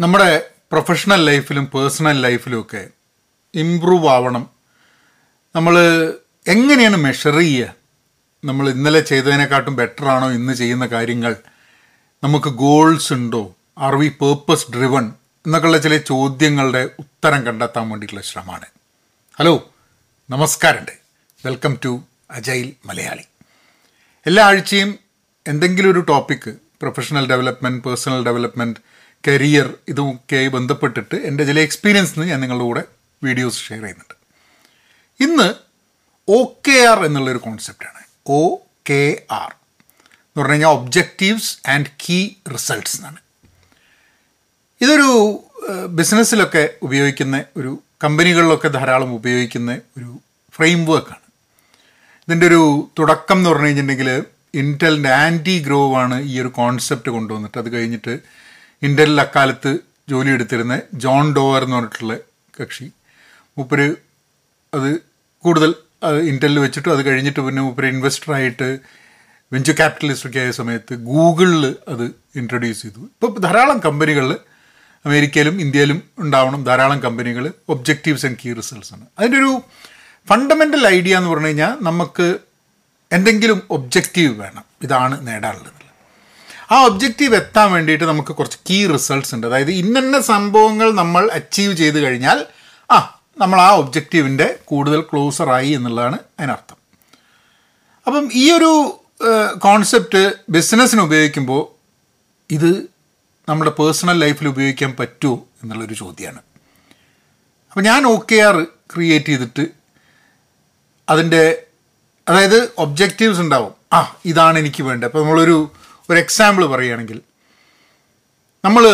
നമ്മുടെ പ്രൊഫഷണൽ ലൈഫിലും പേഴ്സണൽ ലൈഫിലും ഒക്കെ ഇമ്പ്രൂവ് ആവണം. നമ്മൾ എങ്ങനെയാണ് മെഷർ ചെയ്യുക? നമ്മൾ ഇന്നലെ ചെയ്തതിനെക്കാട്ടും ബെറ്റർ ആണോ ഇന്ന് ചെയ്യുന്ന കാര്യങ്ങൾ? നമുക്ക് ഗോൾസ് ഉണ്ടോ? ആർ വി പേർപ്പസ് ഡ്രിവൺ എന്നൊക്കെയുള്ള ചില ചോദ്യങ്ങളുടെ ഉത്തരം കണ്ടെത്താൻ വേണ്ടിയിട്ടുള്ള ശ്രമമാണ്. ഹലോ നമസ്കാരമുണ്ട്. വെൽക്കം ടു അജൈൽ മലയാളി എല്ലാ ആഴ്ചയും എന്തെങ്കിലും ഒരു topic professional development personal development career ഇതുമൊക്കെയായി ബന്ധപ്പെട്ടിട്ട് എന്റെ ചില എക്സ്പീരിയൻസ് ഞാൻ നിങ്ങളുടെ കൂടെ വീഡിയോസ് ഷെയർ ചെയ്യുന്നുണ്ട്. ഇന്ന് ഒ കെ ആർ എന്നുള്ളൊരു കോൺസെപ്റ്റാണ്. ഒ കെ ആർ എന്ന് പറഞ്ഞു കഴിഞ്ഞാൽ ഒബ്ജക്റ്റീവ്സ് ആൻഡ് കീ റിസൾട്ട്സ് എന്നാണ്. ഇതൊരു ബിസിനസ്സിലൊക്കെ ഉപയോഗിക്കുന്ന ഒരു കമ്പനികളിലൊക്കെ ധാരാളം ഉപയോഗിക്കുന്ന ഒരു ഫ്രെയിം വർക്കാണ് ഇതിന്റെ ഒരു തുടക്കം എന്ന് പറഞ്ഞു കഴിഞ്ഞിട്ടുണ്ടെങ്കിൽ ഇന്റലിന്റെ ആന്റി ഗ്രോവ് ആണ് ഈ ഒരു കോൺസെപ്റ്റ് കൊണ്ടുവന്നിട്ട് അത് കഴിഞ്ഞിട്ട് ഇന്റലിൽ അക്കാലത്ത് ജോലി എടുത്തിരുന്ന ജോൺ ഡോവർ എന്ന് പറഞ്ഞിട്ടുള്ള കക്ഷി. മൂപ്പര് അത് കൂടുതൽ ഇന്റലിൽ വെച്ചിട്ട് അത് കഴിഞ്ഞിട്ട് പിന്നെ മൂപ്പര് ഇൻവെസ്റ്ററായിട്ട് വെഞ്ചർ ക്യാപിറ്റലിസ്റ്റൊക്കെ ആയ സമയത്ത് ഗൂഗിളിൽ അത് ഇൻട്രൊഡ്യൂസ് ചെയ്തു. ഇപ്പോൾ ധാരാളം കമ്പനികളിൽ അമേരിക്കയിലും ഇന്ത്യയിലും ഉണ്ടാവണം. ധാരാളം കമ്പനികൾ ഒബ്ജക്റ്റീവ്സ് ആൻഡ് കീ റിസൾട്ട്സ് ആണ്. അതിന്റെ ഒരു ഫണ്ടമെന്റൽ ഐഡിയ എന്ന് പറഞ്ഞു കഴിഞ്ഞാൽ നമുക്ക് എന്തെങ്കിലും ഒബ്ജക്റ്റീവ് വേണം. ഇതാണ് നേടാനുള്ളത്. ആ ഒബ്ജക്റ്റീവ് എത്താൻ വേണ്ടിയിട്ട് നമുക്ക് കുറച്ച് കീ റിസൾട്ട്സ് ഉണ്ട്. അതായത് ഇന്നന്ന സംഭവങ്ങൾ നമ്മൾ അച്ചീവ് ചെയ്ത് കഴിഞ്ഞാൽ ആ നമ്മൾ ആ ഒബ്ജക്റ്റീവിന്റെ കൂടുതൽ ക്ലോസറായി എന്നുള്ളതാണ് അതിനർത്ഥം. അപ്പം ഈ ഒരു കോൺസെപ്റ്റ് ബിസിനസ്സിന് ഉപയോഗിക്കുമ്പോൾ ഇത് നമ്മുടെ പേഴ്സണൽ ലൈഫിൽ ഉപയോഗിക്കാൻ പറ്റുമോ എന്നുള്ളൊരു ചോദ്യമാണ് അപ്പം ഞാൻ ഒ കെ ആർ ക്രിയേറ്റ് ചെയ്തിട്ട് അതിന്റെ അതായത് ഒബ്ജക്റ്റീവ്സ് ഉണ്ടാവും. ആ ഇതാണ് എനിക്ക് വേണ്ടത്. അപ്പോൾ നമ്മളൊരു ഒരു എക്സാമ്പിൾ പറയുകയാണെങ്കിൽ നമ്മൾ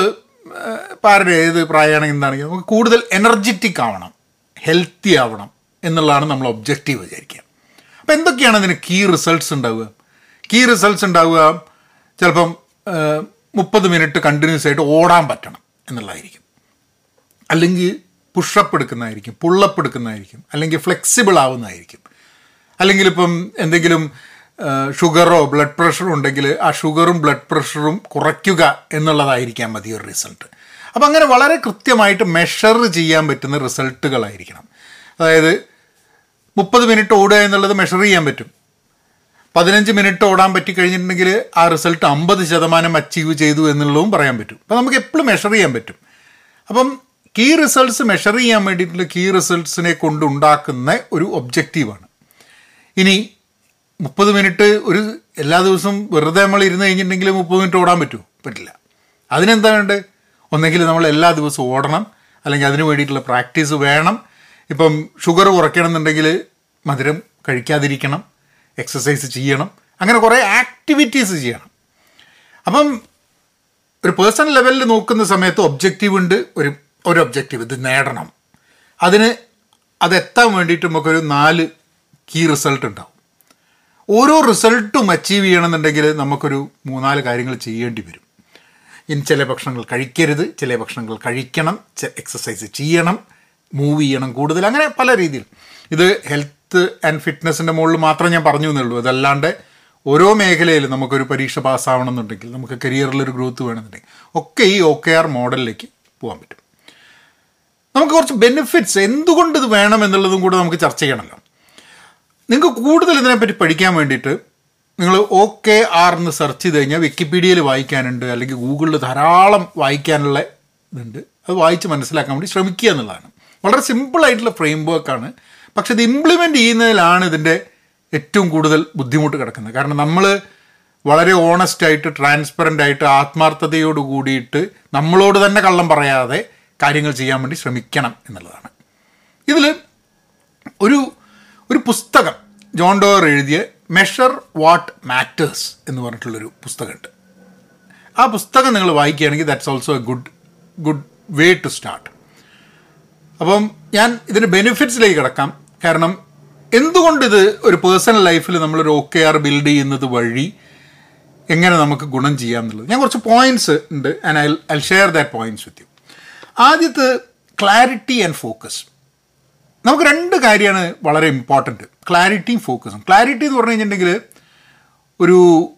ആരുടെ ഏത് പ്രായമാണെങ്കിൽ എന്താണെങ്കിൽ നമുക്ക് കൂടുതൽ എനർജറ്റിക് ആവണം ഹെൽത്തി ആവണം എന്നുള്ളതാണ് നമ്മൾ ഒബ്ജക്റ്റീവ് വിചാരിക്കുക. അപ്പോൾ എന്തൊക്കെയാണ് അതിന് കീ റിസൾട്ട്സ് ഉണ്ടാവുക? കീ റിസൾട്ട്സ് ഉണ്ടാവുക ചിലപ്പം മുപ്പത് മിനിറ്റ് കണ്ടിന്യൂസ് ആയിട്ട് ഓടാൻ പറ്റണം എന്നുള്ളതായിരിക്കും. അല്ലെങ്കിൽ പുഷപ്പ് എടുക്കുന്നതായിരിക്കും പുള്ളപ്പ് എടുക്കുന്നതായിരിക്കും അല്ലെങ്കിൽ ഫ്ലെക്സിബിൾ ആവുന്നതായിരിക്കും. അല്ലെങ്കിൽ ഇപ്പം എന്തെങ്കിലും ഷുഗറോ ബ്ലഡ് പ്രഷറോ ഉണ്ടെങ്കിൽ ആ ഷുഗറും ബ്ലഡ് പ്രഷറും കുറയ്ക്കുക എന്നുള്ളതായിരിക്കാം മതി ഒരു റിസൾട്ട്. അപ്പം അങ്ങനെ വളരെ കൃത്യമായിട്ട് മെഷർ ചെയ്യാൻ പറ്റുന്ന റിസൾട്ടുകളായിരിക്കണം. അതായത് മുപ്പത് മിനിറ്റ് ഓടുക എന്നുള്ളത് മെഷർ ചെയ്യാൻ പറ്റും. പതിനഞ്ച് മിനിറ്റ് ഓടാൻ പറ്റി കഴിഞ്ഞിട്ടുണ്ടെങ്കിൽ ആ റിസൾട്ട് അമ്പത് ശതമാനം അച്ചീവ് ചെയ്തു എന്നുള്ളതും പറയാൻ പറ്റും. അപ്പം നമുക്ക് എപ്പോഴും മെഷർ ചെയ്യാൻ പറ്റും. അപ്പം കീ റിസൾട്ട്സ് മെഷർ ചെയ്യാൻ വേണ്ടിയിട്ടുള്ള കീ റിസൾട്ട്സിനെ കൊണ്ടുണ്ടാക്കുന്ന ഒരു ഒബ്ജക്റ്റീവാണ് ഇനി മുപ്പത് മിനിറ്റ് ഒരു എല്ലാ ദിവസവും വെറുതെ നമ്മൾ ഇരുന്ന് കഴിഞ്ഞിട്ടുണ്ടെങ്കിൽ മുപ്പത് മിനിറ്റ് ഓടാൻ പറ്റുമോ പറ്റില്ല. അതിനെന്താ വേണ്ടത്? ഒന്നെങ്കിൽ നമ്മൾ എല്ലാ ദിവസവും ഓടണം. അല്ലെങ്കിൽ അതിന് വേണ്ടിയിട്ടുള്ള പ്രാക്ടീസ് വേണം. ഇപ്പം ഷുഗർ കുറയ്ക്കണമെന്നുണ്ടെങ്കിൽ മധുരം കഴിക്കാതിരിക്കണം. എക്സസൈസ് ചെയ്യണം. അങ്ങനെ കുറേ ആക്ടിവിറ്റീസ് ചെയ്യണം. അപ്പം ഒരു പേഴ്സണൽ ലെവലിൽ നോക്കുന്ന സമയത്ത് ഒബ്ജക്റ്റീവ് ഉണ്ട്. ഒരു ഒരു ഒബ്ജക്റ്റീവ് ഇത് നേടണം. അതിന് അതെത്താൻ വേണ്ടിയിട്ട് നമുക്കൊരു നാല് കീ റിസൾട്ട് ഉണ്ടാവും. ഓരോ റിസൾട്ടും അച്ചീവ് ചെയ്യണമെന്നുണ്ടെങ്കിൽ നമുക്കൊരു മൂന്നാൽ കാര്യങ്ങൾ ചെയ്യേണ്ടി വരും. ഇനി ചില ഭക്ഷണങ്ങൾ കഴിക്കരുത് ചില ഭക്ഷണങ്ങൾ കഴിക്കണം എക്സസൈസ് ചെയ്യണം മൂവ് ചെയ്യണം കൂടുതൽ അങ്ങനെ പല രീതിയിൽ. ഇത് ഹെൽത്ത് ആൻഡ് ഫിറ്റ്നസിന്റെ മുകളിൽ മാത്രം ഞാൻ പറഞ്ഞു എന്നുള്ളൂ അതല്ലാണ്ട് ഓരോ മേഖലയിലും നമുക്കൊരു പരീക്ഷ പാസ്സാവണമെന്നുണ്ടെങ്കിൽ നമുക്ക് കരിയറിലൊരു ഗ്രോത്ത് വേണമെന്നുണ്ടെങ്കിൽ ഒക്കെ ഈ ഒ കെ ആർ മോഡലിലേക്ക് പോകാൻ പറ്റും. നമുക്ക് കുറച്ച് ബെനിഫിറ്റ്സ് എന്തുകൊണ്ട് ഇത് വേണം എന്നുള്ളതും കൂടെ നമുക്ക് ചർച്ച ചെയ്യണമല്ലോ നിങ്ങൾക്ക് കൂടുതൽ ഇതിനെപ്പറ്റി പഠിക്കാൻ വേണ്ടിയിട്ട് നിങ്ങൾ ഒ കെ ആർ എന്ന് സെർച്ച് ചെയ്ത് കഴിഞ്ഞാൽ വിക്കിപീഡിയയിൽ വായിക്കാനുണ്ട് അല്ലെങ്കിൽ ഗൂഗിളിൽ ധാരാളം വായിക്കാനുള്ള ഇതുണ്ട്. അത് വായിച്ച് മനസ്സിലാക്കാൻ വേണ്ടി ശ്രമിക്കുക എന്നുള്ളതാണ്. വളരെ സിമ്പിളായിട്ടുള്ള ഫ്രെയിം വർക്കാണ് പക്ഷെ ഇത് ഇംപ്ലിമെന്റ് ചെയ്യുന്നതിലാണ് ഇതിന്റെ ഏറ്റവും കൂടുതൽ ബുദ്ധിമുട്ട് കിടക്കുന്നത്. കാരണം നമ്മൾ വളരെ ഓണസ്റ്റ് ആയിട്ട് ട്രാൻസ്പെറന്റ് ആയിട്ട് ആത്മാർത്ഥതയോട് കൂടിയിട്ട് നമ്മളോട് തന്നെ കള്ളം പറയാതെ കാര്യങ്ങൾ ചെയ്യാൻ വേണ്ടി ശ്രമിക്കണം എന്നുള്ളതാണ്. ഇതിൽ ഒരു ഒരു പുസ്തകം. ജോൺ ഡോർ എഴുതിയ മെഷർ വാട്ട് മാറ്റേഴ്സ് എന്ന് പറഞ്ഞിട്ടുള്ളൊരു പുസ്തകമുണ്ട്. ആ പുസ്തകം നിങ്ങൾ വായിക്കുകയാണെങ്കിൽ that's also a good good way to start അപ്പം ഞാൻ ഇതിന്റെ ബെനിഫിറ്റ്സിലേക്ക് കിടക്കാം. കാരണം എന്തുകൊണ്ട് ഇത് ഒരു പേഴ്സണൽ ലൈഫിൽ നമ്മളൊരു ഒ കെ ആർ ബിൽഡ് ചെയ്യുന്നത് വഴി എങ്ങനെ നമുക്ക് ഗുണം ചെയ്യാം എന്നുള്ളത്. ഞാൻ കുറച്ച് പോയിന്റ്സ് ഉണ്ട് and I I share that points with you ആദ്യത്തെ ക്ലാരിറ്റി ആൻഡ് ഫോക്കസ് നമുക്ക് രണ്ട് കാര്യമാണ് വളരെ ഇമ്പോർട്ടന്റ് ക്ലാരിറ്റിയും ഫോക്കസും ക്ലാരിറ്റി എന്ന് പറഞ്ഞു കഴിഞ്ഞിട്ടുണ്ടെങ്കിൽ ഒരു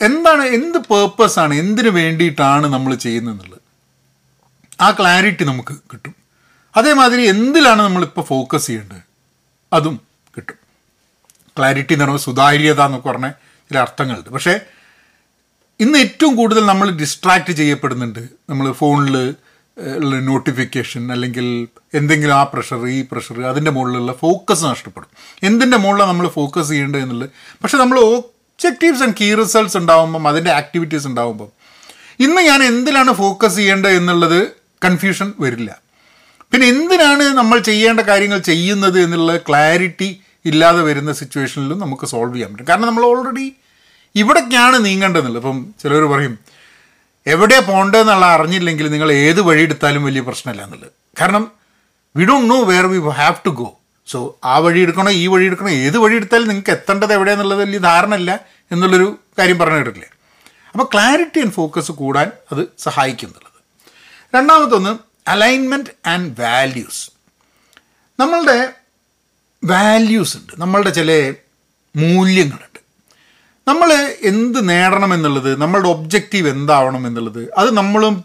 എന്താണ് എന്ത് പേർപ്പസാണ് എന്തിനു വേണ്ടിയിട്ടാണ് നമ്മൾ ചെയ്യുന്നതെന്നുള്ളത് ആ ക്ലാരിറ്റി നമുക്ക് കിട്ടും. അതേമാതിരി എന്തിലാണ് നമ്മളിപ്പോൾ ഫോക്കസ് ചെയ്യേണ്ടത്? അതും കിട്ടും. ക്ലാരിറ്റി എന്ന് പറയുമ്പോൾ സുതാര്യത എന്നൊക്കെ പറഞ്ഞ ചില അർത്ഥങ്ങളുണ്ട്. പക്ഷേ ഇന്ന് ഏറ്റവും കൂടുതൽ നമ്മൾ ഡിസ്ട്രാക്റ്റ് ചെയ്യപ്പെടുന്നുണ്ട്. നമ്മൾ ഫോണിൽ ഉള്ള നോട്ടിഫിക്കേഷൻ അല്ലെങ്കിൽ എന്തെങ്കിലും ആ പ്രഷർ ഈ പ്രഷർ അതിന്റെ മുകളിലുള്ള ഫോക്കസ് നഷ്ടപ്പെടും. എന്തിന്റെ മുകളിലാണ് നമ്മൾ ഫോക്കസ് ചെയ്യേണ്ടത് എന്നുള്ളത്? പക്ഷെ നമ്മൾ ഒബ്ജക്റ്റീവ്സ് ആൻഡ് കീ റിസൾട്ട്സ് ഉണ്ടാകുമ്പം അതിന്റെ ആക്ടിവിറ്റീസ് ഉണ്ടാകുമ്പം ഇന്ന് ഞാൻ എന്തിലാണ് ഫോക്കസ് ചെയ്യേണ്ടത് എന്നുള്ളത് കൺഫ്യൂഷൻ വരില്ല. പിന്നെ എന്തിനാണ് നമ്മൾ ചെയ്യേണ്ട കാര്യങ്ങൾ ചെയ്യുന്നത് എന്നുള്ള ക്ലാരിറ്റി ഇല്ലാതെ വരുന്ന സിറ്റുവേഷനിലും നമുക്ക് സോൾവ് ചെയ്യാൻ പറ്റും. കാരണം നമ്മൾ ഓൾറെഡി ഇവിടേക്കാണ് നീങ്ങേണ്ടതെന്നുള്ളത് ഇപ്പം ചിലർ പറയും എവിടെയാണ് പോകേണ്ടതെന്നുള്ള അറിഞ്ഞില്ലെങ്കിൽ നിങ്ങൾ ഏത് വഴി എടുത്താലും വലിയ പ്രശ്നമില്ല എന്നുള്ളത്. കാരണം we don't know where we have to go so ആ വഴി എടുക്കണോ ഈ വഴി എടുക്കണോ ഏത് വഴി എടുത്താലും നിങ്ങൾക്ക് എത്തേണ്ടത് എവിടെയെന്നുള്ളത് വലിയ ധാരണ അല്ല എന്നുള്ളൊരു കാര്യം പറഞ്ഞു കേട്ടിട്ടില്ലേ? അപ്പോൾ ക്ലാരിറ്റി ആൻഡ് ഫോക്കസ് കൂടാൻ അത് സഹായിക്കും എന്നുള്ളത്. രണ്ടാമത്തൊന്ന് അലൈൻമെന്റ് ആൻഡ് വാല്യൂസ് നമ്മളുടെ വാല്യൂസ് ഉണ്ട്. നമ്മളുടെ ചില മൂല്യങ്ങളുണ്ട് നമ്മൾ എന്ത് നേടണം എന്നുള്ളത് നമ്മളുടെ ഒബ്ജക്റ്റീവ് എന്താവണം എന്നുള്ളത് അത് നമ്മളും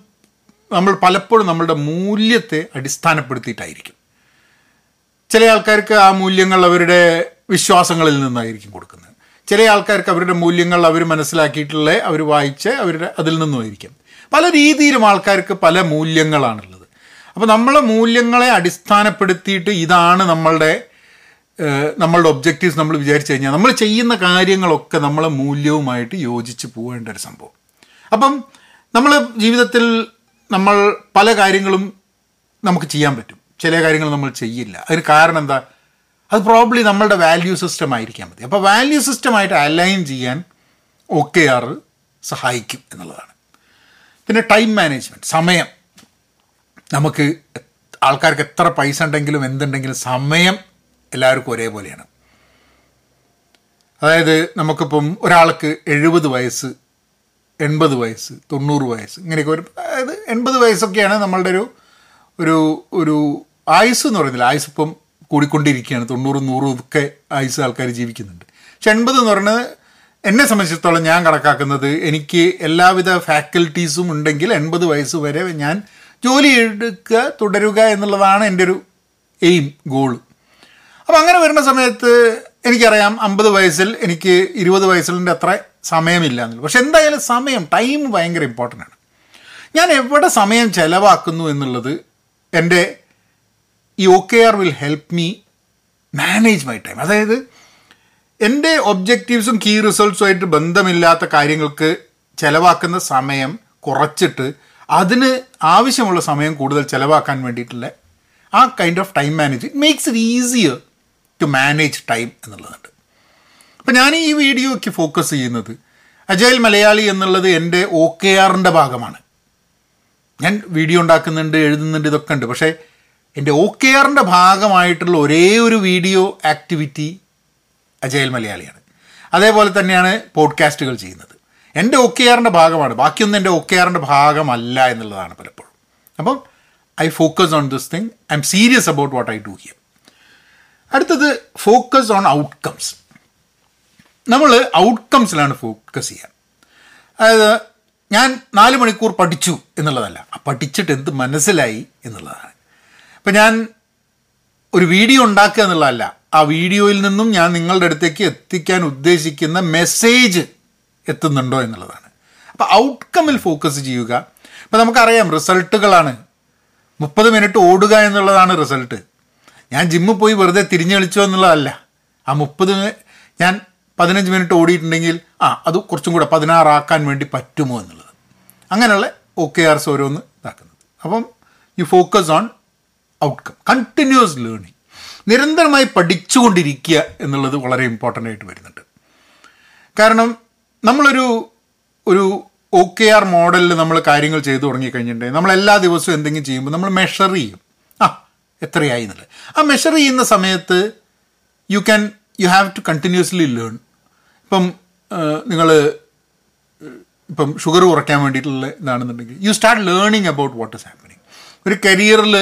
നമ്മൾ പലപ്പോഴും നമ്മളുടെ മൂല്യത്തെ അടിസ്ഥാനപ്പെടുത്തിയിട്ടായിരിക്കും. ചില ആൾക്കാർക്ക് ആ മൂല്യങ്ങൾ അവരുടെ വിശ്വാസങ്ങളിൽ നിന്നായിരിക്കും കൊടുക്കുന്നത്. ചില ആൾക്കാർക്ക് അവരുടെ മൂല്യങ്ങൾ അവർ മനസ്സിലാക്കിയിട്ടുള്ള അവർ വായിച്ച് അവരുടെ അതിൽ നിന്നുമായിരിക്കും. പല രീതിയിലും ആൾക്കാർക്ക് പല മൂല്യങ്ങളാണുള്ളത്. അപ്പോൾ നമ്മളെ മൂല്യങ്ങളെ അടിസ്ഥാനപ്പെടുത്തിയിട്ട് ഇതാണ് നമ്മളുടെ നമ്മളുടെ ഒബ്ജക്റ്റീവ്സ് നമ്മൾ വിചാരിച്ചു കഴിഞ്ഞാൽ നമ്മൾ ചെയ്യുന്ന കാര്യങ്ങളൊക്കെ നമ്മളെ മൂല്യവുമായിട്ട് യോജിച്ച് പോകേണ്ട ഒരു സംഭവം. അപ്പം നമ്മൾ ജീവിതത്തിൽ നമ്മൾ പല കാര്യങ്ങളും നമുക്ക് ചെയ്യാൻ പറ്റും. ചില കാര്യങ്ങൾ നമ്മൾ ചെയ്യില്ല. അതിന് കാരണം എന്താ? അത് പ്രോബ്ലി നമ്മളുടെ വാല്യൂ സിസ്റ്റം ആയിരിക്കാൻ മതി. അപ്പോൾ വാല്യൂ സിസ്റ്റമായിട്ട് അലൈൻ ചെയ്യാൻ ഒക്കെ ആർ സഹായിക്കും എന്നുള്ളതാണ്. പിന്നെ ടൈം മാനേജ്മെന്റ് സമയം. നമുക്ക് ആൾക്കാർക്ക് എത്ര പൈസ ഉണ്ടെങ്കിലും എന്തുണ്ടെങ്കിലും സമയം എല്ലാവർക്കും ഒരേപോലെയാണ്. അതായത് നമുക്കിപ്പം ഒരാൾക്ക് എഴുപത് വയസ്സ് എൺപത് വയസ്സ് തൊണ്ണൂറ് വയസ്സ് ഇങ്ങനെയൊക്കെ ഒരു അതായത് എൺപത് വയസ്സൊക്കെയാണ് നമ്മളുടെ ഒരു ഒരു ഒരു ആയുസ് എന്ന് പറയുന്നില്ല. ആയുസ് ഇപ്പം കൂടിക്കൊണ്ടിരിക്കുകയാണ്. തൊണ്ണൂറും നൂറും ഒക്കെ ആയുസ് ആൾക്കാർ ജീവിക്കുന്നുണ്ട്. പക്ഷെ എൺപത് എന്ന് പറയുന്നത് എന്നെ സംബന്ധിച്ചിടത്തോളം ഞാൻ കണക്കാക്കുന്നത് എനിക്ക് എല്ലാവിധ ഫാക്കൽറ്റീസും ഉണ്ടെങ്കിൽ എൺപത് വയസ്സ് വരെ ഞാൻ ജോലി എടുക്കുക തുടരുക എന്നുള്ളതാണ് എന്റെ ഒരു എയിം ഗോൾ. അപ്പോൾ അങ്ങനെ വരുന്ന സമയത്ത് എനിക്കറിയാം അമ്പത് വയസ്സിൽ എനിക്ക് ഇരുപത് വയസ്സിന്റെ അത്ര സമയമില്ല എന്നുള്ളത്. പക്ഷെ എന്തായാലും സമയം ടൈം ഭയങ്കര ഇമ്പോർട്ടന്റ് ആണ്. ഞാൻ എവിടെ സമയം ചിലവാക്കുന്നു എന്നുള്ളത് എന്റെ ഈ O K R will help me manage my time അതായത് എന്റെ ഒബ്ജക്റ്റീവ്സും കീ റിസൾട്ട്സുമായിട്ട് ബന്ധമില്ലാത്ത കാര്യങ്ങൾക്ക് ചിലവാക്കുന്ന സമയം കുറച്ചിട്ട് അതിന് ആവശ്യമുള്ള സമയം കൂടുതൽ ചിലവാക്കാൻ വേണ്ടിയിട്ടുള്ള ആ kind of time manage it makes it easier to manage time എന്നുള്ളതുണ്ട്. അപ്പം ഞാൻ ഈ വീഡിയോയ്ക്ക് ഫോക്കസ് ചെയ്യുന്നത് അജയൽ മലയാളി എന്നുള്ളത് എന്റെ ഒ കെ ആറിന്റെ ഭാഗമാണ്. ഞാൻ വീഡിയോ ഉണ്ടാക്കുന്നുണ്ട് എഴുതുന്നുണ്ട് ഇതൊക്കെ ഉണ്ട്. പക്ഷേ എന്റെ ഒ കെ ആറിന്റെ ഭാഗമായിട്ടുള്ള ഒരേ ഒരു വീഡിയോ ആക്ടിവിറ്റി അജയൽ മലയാളിയാണ്. അതേപോലെ തന്നെയാണ് പോഡ്കാസ്റ്റുകൾ ചെയ്യുന്നത്. എന്റെ ഒ കെ ആറിന്റെ ഭാഗമാണ്. ബാക്കിയൊന്നും എന്റെ ഒ കെ ആറിന്റെ ഭാഗമല്ല എന്നുള്ളതാണ് പലപ്പോഴും. അപ്പം I focus on this thing. I'm serious about what I do here. അടുത്തത് ഫോക്കസ് ഓൺ ഔട്ട്കംസ് നമ്മൾ ഔട്ട്കംസിലാണ് ഫോക്കസ് ചെയ്യുക അതായത് ഞാൻ നാല് മണിക്കൂർ പഠിച്ചു എന്നുള്ളതല്ല. ആ പഠിച്ചിട്ട് എന്ത് മനസ്സിലായി എന്നുള്ളതാണ്. അപ്പം ഞാൻ ഒരു വീഡിയോ ഉണ്ടാക്കുക എന്നുള്ളതല്ല. ആ വീഡിയോയിൽ നിന്നും ഞാൻ നിങ്ങളുടെ അടുത്തേക്ക് എത്തിക്കാൻ ഉദ്ദേശിക്കുന്ന മെസ്സേജ് എത്തുന്നുണ്ടോ എന്നുള്ളതാണ്. അപ്പോൾ ഔട്ട്കമ്മിൽ ഫോക്കസ് ചെയ്യുക. ഇപ്പം നമുക്കറിയാം റിസൾട്ടുകളാണ് മുപ്പത് മിനിറ്റ് ഓടുക എന്നുള്ളതാണ് റിസൾട്ട് ഞാൻ ജിമ്മിൽ പോയി വെറുതെ തിരിഞ്ഞു കളിച്ചോ എന്നുള്ളതല്ല. ആ മുപ്പത് ഞാൻ പതിനഞ്ച് മിനിറ്റ് ഓടിയിട്ടുണ്ടെങ്കിൽ ആ അത് കുറച്ചും കൂടെ പതിനാറാക്കാൻ വേണ്ടി പറ്റുമോ എന്നുള്ളത്. അങ്ങനെയുള്ള ഒ കെ ആർസ് ഓരോന്ന് ഇതാക്കുന്നത്. അപ്പം you focus on outcome continuous learning നിരന്തരമായി പഠിച്ചുകൊണ്ടിരിക്കുക എന്നുള്ളത് വളരെ ഇമ്പോർട്ടന്റ് ആയിട്ട് വരുന്നുണ്ട്. കാരണം നമ്മളൊരു ഒരു ഒ കെ ആർ മോഡലിൽ നമ്മൾ കാര്യങ്ങൾ ചെയ്തു തുടങ്ങിക്കഴിഞ്ഞിട്ടുണ്ടെങ്കിൽ നമ്മൾ എല്ലാ ദിവസവും എന്തെങ്കിലും ചെയ്യുമ്പോൾ നമ്മൾ മെഷർ ചെയ്യും. എത്രയായി എന്നുള്ളത് ആ മെഷർ ചെയ്യുന്ന സമയത്ത് you can you have to continuously learn ഇപ്പം നിങ്ങൾ ഇപ്പം ഷുഗർ കുറയ്ക്കാൻ വേണ്ടിയിട്ടുള്ള ഇതാണെന്നുണ്ടെങ്കിൽ you start learning about what is happening ഒരു കരിയറിൽ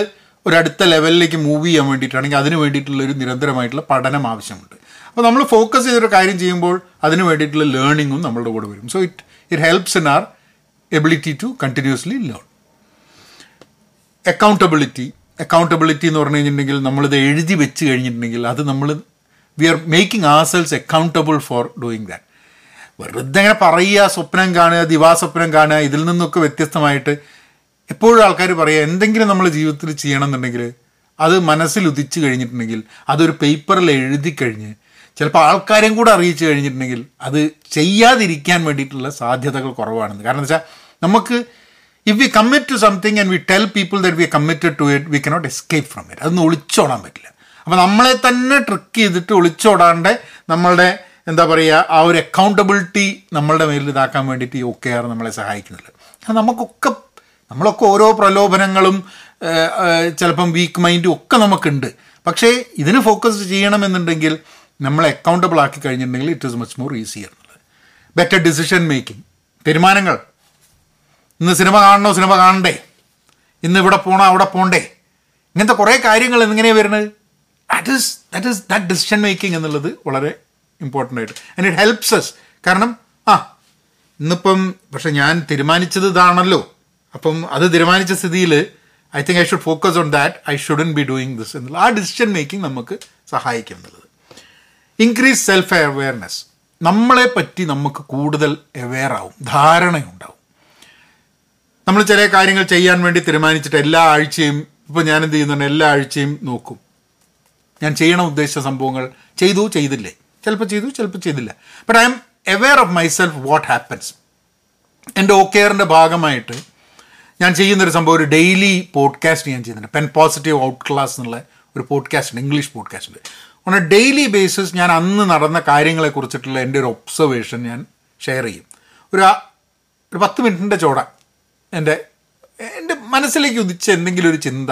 ഒരു അടുത്ത ലെവലിലേക്ക് മൂവ് ചെയ്യാൻ വേണ്ടിയിട്ടാണെങ്കിൽ അതിന് വേണ്ടിയിട്ടുള്ള ഒരു നിരന്തരമായിട്ടുള്ള പഠനം ആവശ്യമുണ്ട്. അപ്പോൾ നമ്മൾ ഫോക്കസ് ചെയ്തൊരു കാര്യം ചെയ്യുമ്പോൾ അതിന് വേണ്ടിയിട്ടുള്ള ലേണിങ്ങും നമ്മളുടെ കൂടെ വരും. So it it helps in our ability to continuously learn accountability accountability എന്ന് പറഞ്ഞു കഴിഞ്ഞിട്ടുണ്ടെങ്കിൽ നമ്മളിത് എഴുതി വെച്ച് കഴിഞ്ഞിട്ടുണ്ടെങ്കിൽ അത് നമ്മൾ we are making our selves accountable for doing that വെറുതെ ഇങ്ങനെ പറയുക സ്വപ്നം കാണുക ദിവാസ്വപ്നം കാണുക ഇതിൽ നിന്നൊക്കെ വ്യത്യസ്തമായിട്ട് എപ്പോഴും ആൾക്കാർ പറയുക എന്തെങ്കിലും നമ്മൾ ജീവിതത്തിൽ ചെയ്യണം എന്നുണ്ടെങ്കിൽ അത് മനസ്സിൽ ഉദിച്ചു കഴിഞ്ഞിട്ടുണ്ടെങ്കിൽ അതൊരു പേപ്പറിൽ എഴുതി കഴിഞ്ഞ് ചിലപ്പോൾ ആൾക്കാരെയും കൂടെ അറിയിച്ചു കഴിഞ്ഞിട്ടുണ്ടെങ്കിൽ അത് ചെയ്യാതിരിക്കാൻ വേണ്ടിയിട്ടുള്ള സാധ്യതകൾ കുറവാണെന്ന്. കാരണം എന്താ വെച്ചാൽ നമുക്ക് if we commit to something and we tell people that we committed to it we cannot escape from it അതൊന്നും ഒളിച്ചോടാൻ പറ്റില്ല. അപ്പോൾ നമ്മളെ തന്നെ ട്രിക്ക് ചെയ്തിട്ട് ഒളിച്ചോടാണ്ട് നമ്മളുടെ എന്താ പറയുക ആ ഒരു അക്കൗണ്ടബിലിറ്റി നമ്മളുടെ മേലിൽ ഇതാക്കാൻ വേണ്ടിയിട്ട് ഈ ഒക്കെ ആർ നമ്മളെ സഹായിക്കുന്നില്ല നമുക്കൊക്കെ നമ്മളൊക്കെ ഓരോ പ്രലോഭനങ്ങളും ചിലപ്പം വീക്ക് മൈൻഡും ഒക്കെ നമുക്കുണ്ട്. പക്ഷേ ഇതിന് ഫോക്കസ് ചെയ്യണമെന്നുണ്ടെങ്കിൽ നമ്മളെ അക്കൗണ്ടബിൾ ആക്കി കഴിഞ്ഞിട്ടുണ്ടെങ്കിൽ it is much more easier എന്നുള്ളത്. ബെറ്റർ ഡിസിഷൻ മേക്കിംഗ് തീരുമാനങ്ങൾ ഇന്ന് സിനിമ കാണണോ സിനിമ കാണണ്ടേ? ഇന്ന് ഇവിടെ പോകണോ അവിടെ പോകണ്ടേ ഇങ്ങനത്തെ കുറേ കാര്യങ്ങൾ എങ്ങനെയാണ് വരുന്നത്. That is that is that decision making എന്നുള്ളത് വളരെ ഇമ്പോർട്ടന്റ് ആയിട്ട്. ആൻഡ് ഇറ്റ് ഹെൽപ്സ് അസ് കാരണം ആ ഇന്നിപ്പം പക്ഷെ ഞാൻ തീരുമാനിച്ചത് ഇതാണല്ലോ. അപ്പം അത് തീരുമാനിച്ച സ്ഥിതിയിൽ I think I should focus on that I shouldn't be doing this എന്നുള്ള ആ ഡിസിഷൻ മേക്കിംഗ് നമുക്ക് സഹായിക്കും എന്നുള്ളത്. ഇൻക്രീസ് സെൽഫ് അവെയർനെസ് നമ്മളെ പറ്റി നമുക്ക് കൂടുതൽ അവെയർ ആവും. ധാരണയുണ്ടാവും. നമ്മൾ ചില കാര്യങ്ങൾ ചെയ്യാൻ വേണ്ടി തീരുമാനിച്ചിട്ട് എല്ലാ ആഴ്ചയും ഇപ്പോൾ ഞാൻ എന്ത് ചെയ്യുന്നുണ്ട് എല്ലാ ആഴ്ചയും നോക്കും. ഞാൻ ചെയ്യണം ഉദ്ദേശിച്ച സംഭവങ്ങൾ ചെയ്തു ചെയ്തില്ലേ? ചിലപ്പോൾ ചെയ്തു ചിലപ്പോൾ ചെയ്തില്ല. But I'm aware of myself what happens എന്റെ ഓ കെയറിന്റെ ഭാഗമായിട്ട് ഞാൻ ചെയ്യുന്നൊരു സംഭവം ഒരു ഡെയിലി പോഡ്കാസ്റ്റ് ഞാൻ ചെയ്യുന്നുണ്ട്. പെൻ പോസിറ്റീവ് ഔട്ട് ക്ലാസ് എന്നുള്ള ഒരു podcast English podcast on a daily basis ഞാൻ അന്ന് നടന്ന കാര്യങ്ങളെ കുറിച്ചിട്ടുള്ള എന്റെ ഒരു ഒബ്സർവേഷൻ ഞാൻ ഷെയർ ചെയ്യും. ഒരു ഒരു പത്ത് മിനിറ്റിന്റെ എന്റെ എന്റെ മനസ്സിലേക്ക് ഉദിച്ച എന്തെങ്കിലും ഒരു ചിന്ത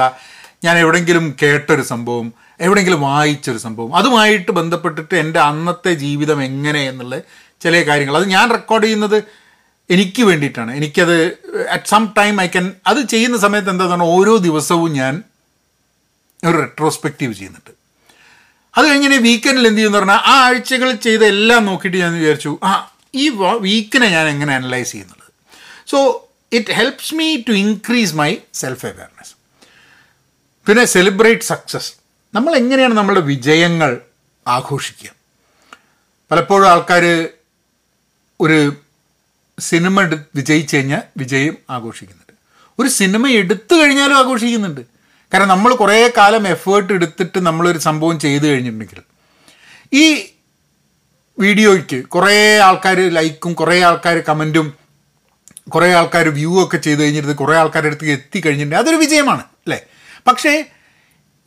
ഞാൻ എവിടെയെങ്കിലും കേട്ടൊരു സംഭവം എവിടെയെങ്കിലും വായിച്ചൊരു സംഭവം അതുമായിട്ട് ബന്ധപ്പെട്ടിട്ട് എന്റെ അന്നത്തെ ജീവിതം എങ്ങനെ എന്നുള്ള ചില കാര്യങ്ങൾ. അത് ഞാൻ റെക്കോർഡ് ചെയ്യുന്നത് എനിക്ക് വേണ്ടിയിട്ടാണ്. എനിക്കത് at some time I can അത് ചെയ്യുന്ന സമയത്ത് എന്താണെന്ന് ഓരോ ദിവസവും ഞാൻ ഒരു റെട്രോസ്പെക്റ്റീവ് ചെയ്യുന്നുണ്ട്. അത് കഴിഞ്ഞ് വീക്കെൻഡിൽ എന്ത് ചെയ്യുമെന്ന് പറഞ്ഞാൽ ആ ആഴ്ചകൾ ചെയ്ത എല്ലാം നോക്കിയിട്ട് ഞാൻ വിചാരിച്ചു ആ ഈ വീക്കിനെ ഞാൻ എങ്ങനെ analyse ചെയ്യുന്നുള്ളത്? So it helps me to increase my self awareness പിന്നെ സെലിബ്രേറ്റ് സക്സസ് നമ്മൾ എങ്ങനെയാണ് നമ്മളുടെ വിജയങ്ങൾ ആഘോഷിക്കുക? പലപ്പോഴും ആൾക്കാർ ഒരു സിനിമ എടു വിജയിച്ചു കഴിഞ്ഞാൽ വിജയം ആഘോഷിക്കുന്നുണ്ട്. ഒരു സിനിമ എടുത്തു കഴിഞ്ഞാലും ആഘോഷിക്കുന്നുണ്ട്. കാരണം നമ്മൾ കുറേ കാലം എഫേർട്ട് എടുത്തിട്ട് നമ്മളൊരു സംഭവം ചെയ്തു കഴിഞ്ഞിട്ടുണ്ടെങ്കിൽ. ഈ വീഡിയോയ്ക്ക് കുറേ ആൾക്കാർ ലൈക്കും കുറേ ആൾക്കാർ കമന്റും കുറേ ആൾക്കാർ വ്യൂ ഒക്കെ ചെയ്ത് കഴിഞ്ഞിട്ട് കുറേ ആൾക്കാരുടെ അടുത്ത് കഴിഞ്ഞിട്ടുണ്ട്. അതൊരു വിജയമാണ് അല്ലേ? പക്ഷേ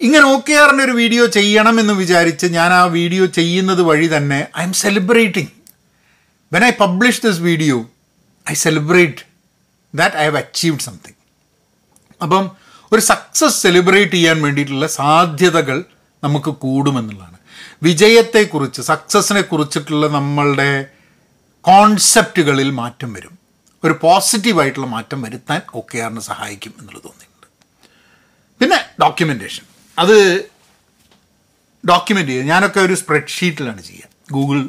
ഇങ്ങനെ ഓക്കെ ആറിന്റെ ഒരു വീഡിയോ ചെയ്യണം എന്ന് വിചാരിച്ച് ഞാൻ ആ വീഡിയോ ചെയ്യുന്നത് വഴി തന്നെ I'm celebrating when I publish this video I celebrate that I have achieved something അപ്പം ഒരു സക്സസ് സെലിബ്രേറ്റ് ചെയ്യാൻ വേണ്ടിയിട്ടുള്ള സാധ്യതകൾ നമുക്ക് കൂടുമെന്നുള്ളതാണ്. വിജയത്തെക്കുറിച്ച് സക്സസിനെ കുറിച്ചിട്ടുള്ള നമ്മളുടെ കോൺസെപ്റ്റുകളിൽ മാറ്റം വരും. ഒരു പോസിറ്റീവായിട്ടുള്ള മാറ്റം വരുത്താൻ ഒക്കെ ആറിന് സഹായിക്കും എന്നുള്ളത് തോന്നിയിട്ടുണ്ട്. പിന്നെ ഡോക്യുമെന്റേഷൻ അത് ഡോക്യുമെന്റ് ചെയ്യുക. ഞാനൊക്കെ ഒരു സ്പ്രെഡ്ഷീറ്റിലാണ് ചെയ്യുക. ഗൂഗിൾ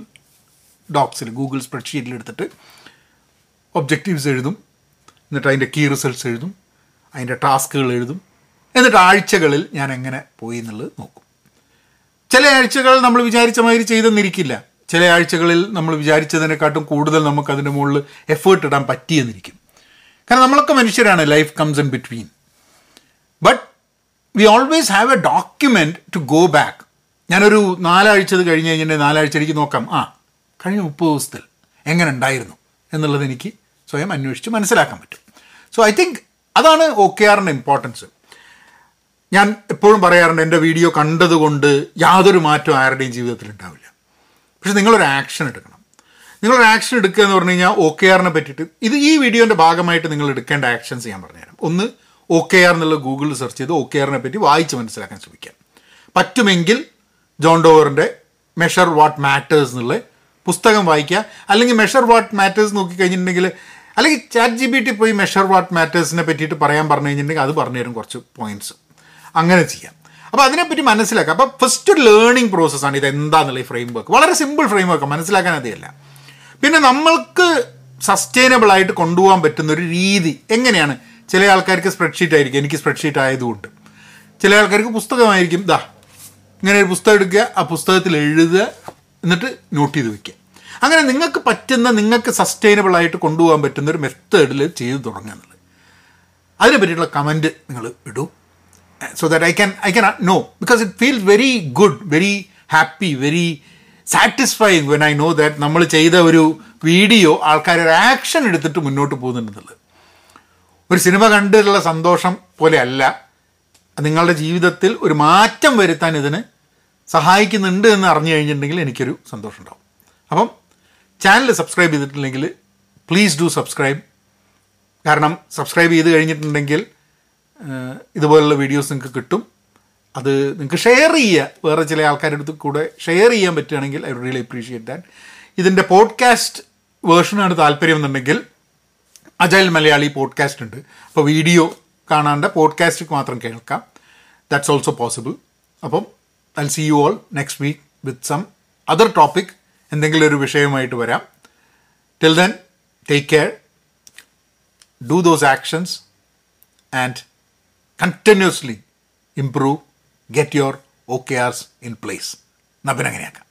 ഡോക്സിൽ ഗൂഗിൾ സ്പ്രെഡ്ഷീറ്റിൽ എടുത്തിട്ട് ഒബ്ജക്റ്റീവ്സ് എഴുതും. എന്നിട്ട് അതിന്റെ കീ റിസൾട്ട്സ് എഴുതും. അതിന്റെ ടാസ്കുകൾ എഴുതും. എന്നിട്ട് ആഴ്ചകളിൽ ഞാൻ എങ്ങനെ പോയി എന്നുള്ളത് നോക്കും. ചില ആഴ്ചകൾ നമ്മൾ വിചാരിച്ച മാതിരി ചെയ്തെന്നിരിക്കില്ല. ചില ആഴ്ചകളിൽ നമ്മൾ വിചാരിച്ചതിനെക്കാട്ടും കൂടുതൽ നമുക്ക് അതിന്റെ മുകളിൽ എഫേർട്ട് ഇടാൻ പറ്റിയെന്നിരിക്കും. കാരണം നമ്മളൊക്കെ മനുഷ്യരാണ് life comes in between but we always have a document to go back ഞാനൊരു നാലാഴ്ചത് കഴിഞ്ഞ് കഴിഞ്ഞിട്ടുണ്ടെങ്കിൽ നാലാഴ്ച എനിക്ക് നോക്കാം. ആ കഴിഞ്ഞ മുപ്പത് ദിവസത്തിൽ എങ്ങനെ ഉണ്ടായിരുന്നു എന്നുള്ളത് എനിക്ക് സ്വയം അന്വേഷിച്ച് മനസ്സിലാക്കാൻ പറ്റും. സോ ഐ തിങ്ക് അതാണ് ഒ കെ ആറിന്റെ ഇമ്പോർട്ടൻസ് ഞാൻ എപ്പോഴും പറയാറുണ്ട് എന്റെ വീഡിയോ കണ്ടതുകൊണ്ട് യാതൊരു മാറ്റവും ആരുടെയും ജീവിതത്തിൽ ഉണ്ടാവില്ല. പക്ഷെ നിങ്ങളൊരു ആക്ഷൻ എടുക്കണം. നിങ്ങളൊരു ആക്ഷൻ എടുക്കുക എന്ന് പറഞ്ഞു കഴിഞ്ഞാൽ ഒ കെ ആറിനെ പറ്റിയിട്ട് ഇത് ഈ വീഡിയോന്റെ ഭാഗമായിട്ട് നിങ്ങൾ എടുക്കേണ്ട ആക്ഷൻസ് ഞാൻ പറഞ്ഞുതരാം. ഒന്ന് ഒ കെ ആർ എന്നുള്ള ഗൂഗിളിൽ സെർച്ച് ചെയ്ത് ഒ കെ ആറിനെ പറ്റി വായിച്ച് മനസ്സിലാക്കാൻ ശ്രമിക്കാം പറ്റുമെങ്കിൽ ജോൺ ഡോവറിന്റെ മെഷർ വാട്ട് മാറ്റേഴ്സ് എന്നുള്ള പുസ്തകം വായിക്കുക. അല്ലെങ്കിൽ മെഷർ വാട്ട് മാറ്റേഴ്സ് നോക്കിക്കഴിഞ്ഞിട്ടുണ്ടെങ്കിൽ അല്ലെങ്കിൽ ചാറ്റ് ജി ബി ടി പോയി മെഷർ വാട്ട് മാറ്റേഴ്സിനെ പറ്റിയിട്ട് പറയാൻ പറഞ്ഞു കഴിഞ്ഞിട്ടുണ്ടെങ്കിൽ അത് പറഞ്ഞു തരും കുറച്ച് പോയിന്റ്സ് അങ്ങനെ ചെയ്യാം. അപ്പോൾ അതിനെപ്പറ്റി മനസ്സിലാക്കുക അപ്പോൾ ഫസ്റ്റ് ഒരു ലേണിംഗ് പ്രോസസ്സാണ് ഇത് എന്താണെന്നുള്ള ഈ ഫ്രെയിം വർക്ക് വളരെ സിമ്പിൾ ഫ്രെയിം വർക്ക് മനസ്സിലാക്കാൻ അതിയല്ല പിന്നെ നമ്മൾക്ക് സസ്റ്റൈനബിൾ ആയിട്ട് കൊണ്ടുപോകാൻ പറ്റുന്ന ഒരു രീതി എങ്ങനെയാണ്? ചില ആൾക്കാർക്ക് സ്പ്രെഡ്ഷീറ്റ് ആയിരിക്കും. എനിക്ക് സ്പ്രെഡ്ഷീറ്റ് ആയതുകൊണ്ട്. ചില ആൾക്കാർക്ക് പുസ്തകമായിരിക്കും. ദാ ഇങ്ങനെ ഒരു പുസ്തകം എടുക്കുക ആ പുസ്തകത്തിൽ എഴുതുക എന്നിട്ട് നോട്ട് ചെയ്ത് വെക്കുക. അങ്ങനെ നിങ്ങൾക്ക് പറ്റുന്ന നിങ്ങൾക്ക് സസ്റ്റൈനബിൾ ആയിട്ട് കൊണ്ടുപോകാൻ പറ്റുന്ന ഒരു മെത്തേഡിൽ ചെയ്തു തുടങ്ങുക എന്നുള്ളത്. അതിനെ പറ്റിയിട്ടുള്ള കമന്റ് നിങ്ങൾ ഇടൂ. So that I can I can know because it feels very good, very happy, very satisfying when I know that നമ്മൾ ചെയ്ത ഒരു വീഡിയോ ആൾക്കാർ ഒരു ആക്ഷൻ എടുത്തിട്ട് മുന്നോട്ട് പോകുന്നുണ്ടെന്നുള്ളത് ഒരു സിനിമ കണ്ടിട്ടുള്ള സന്തോഷം പോലെയല്ല. നിങ്ങളുടെ ജീവിതത്തിൽ ഒരു മാറ്റം വരുത്താൻ ഇതിന് സഹായിക്കുന്നുണ്ട് എന്ന് അറിഞ്ഞു കഴിഞ്ഞിട്ടുണ്ടെങ്കിൽ എനിക്കൊരു സന്തോഷം ഉണ്ടാവും. അപ്പം ചാനൽ സബ്സ്ക്രൈബ് ചെയ്തിട്ടില്ലെങ്കിൽ പ്ലീസ് ഡു സബ്സ്ക്രൈബ് കാരണം സബ്സ്ക്രൈബ് ചെയ്ത് കഴിഞ്ഞിട്ടുണ്ടെങ്കിൽ ഇതുപോലുള്ള വീഡിയോസ് നിങ്ങൾക്ക് കിട്ടും. അത് നിങ്ങൾക്ക് ഷെയർ ചെയ്യുക. വേറെ ചില ആൾക്കാരുടെ അടുത്ത് കൂടെ ഷെയർ ചെയ്യാൻ പറ്റുകയാണെങ്കിൽ ഐ റിയലി അപ്രീഷിയേറ്റ് ദാറ്റ് ഇതിന്റെ പോഡ്കാസ്റ്റ് വേർഷനാണ് താല്പര്യം എന്നുണ്ടെങ്കിൽ അജൈൽ മലയാളി പോഡ്കാസ്റ്റ് ഉണ്ട്. അപ്പോൾ വീഡിയോ കാണാണ്ട് പോഡ്കാസ്റ്റ് മാത്രം കേൾക്കാം. ദാറ്റ്സ് ഓൾസോ പോസിബിൾ അപ്പം I see you all next week with some other topic എന്തെങ്കിലും ഒരു വിഷയമായിട്ട് വരാം. Till then take care do those actions those actions and continuously improve, get your OKRs in place. എന്നാ പിന്നെ അങ്ങനെയാക്കാം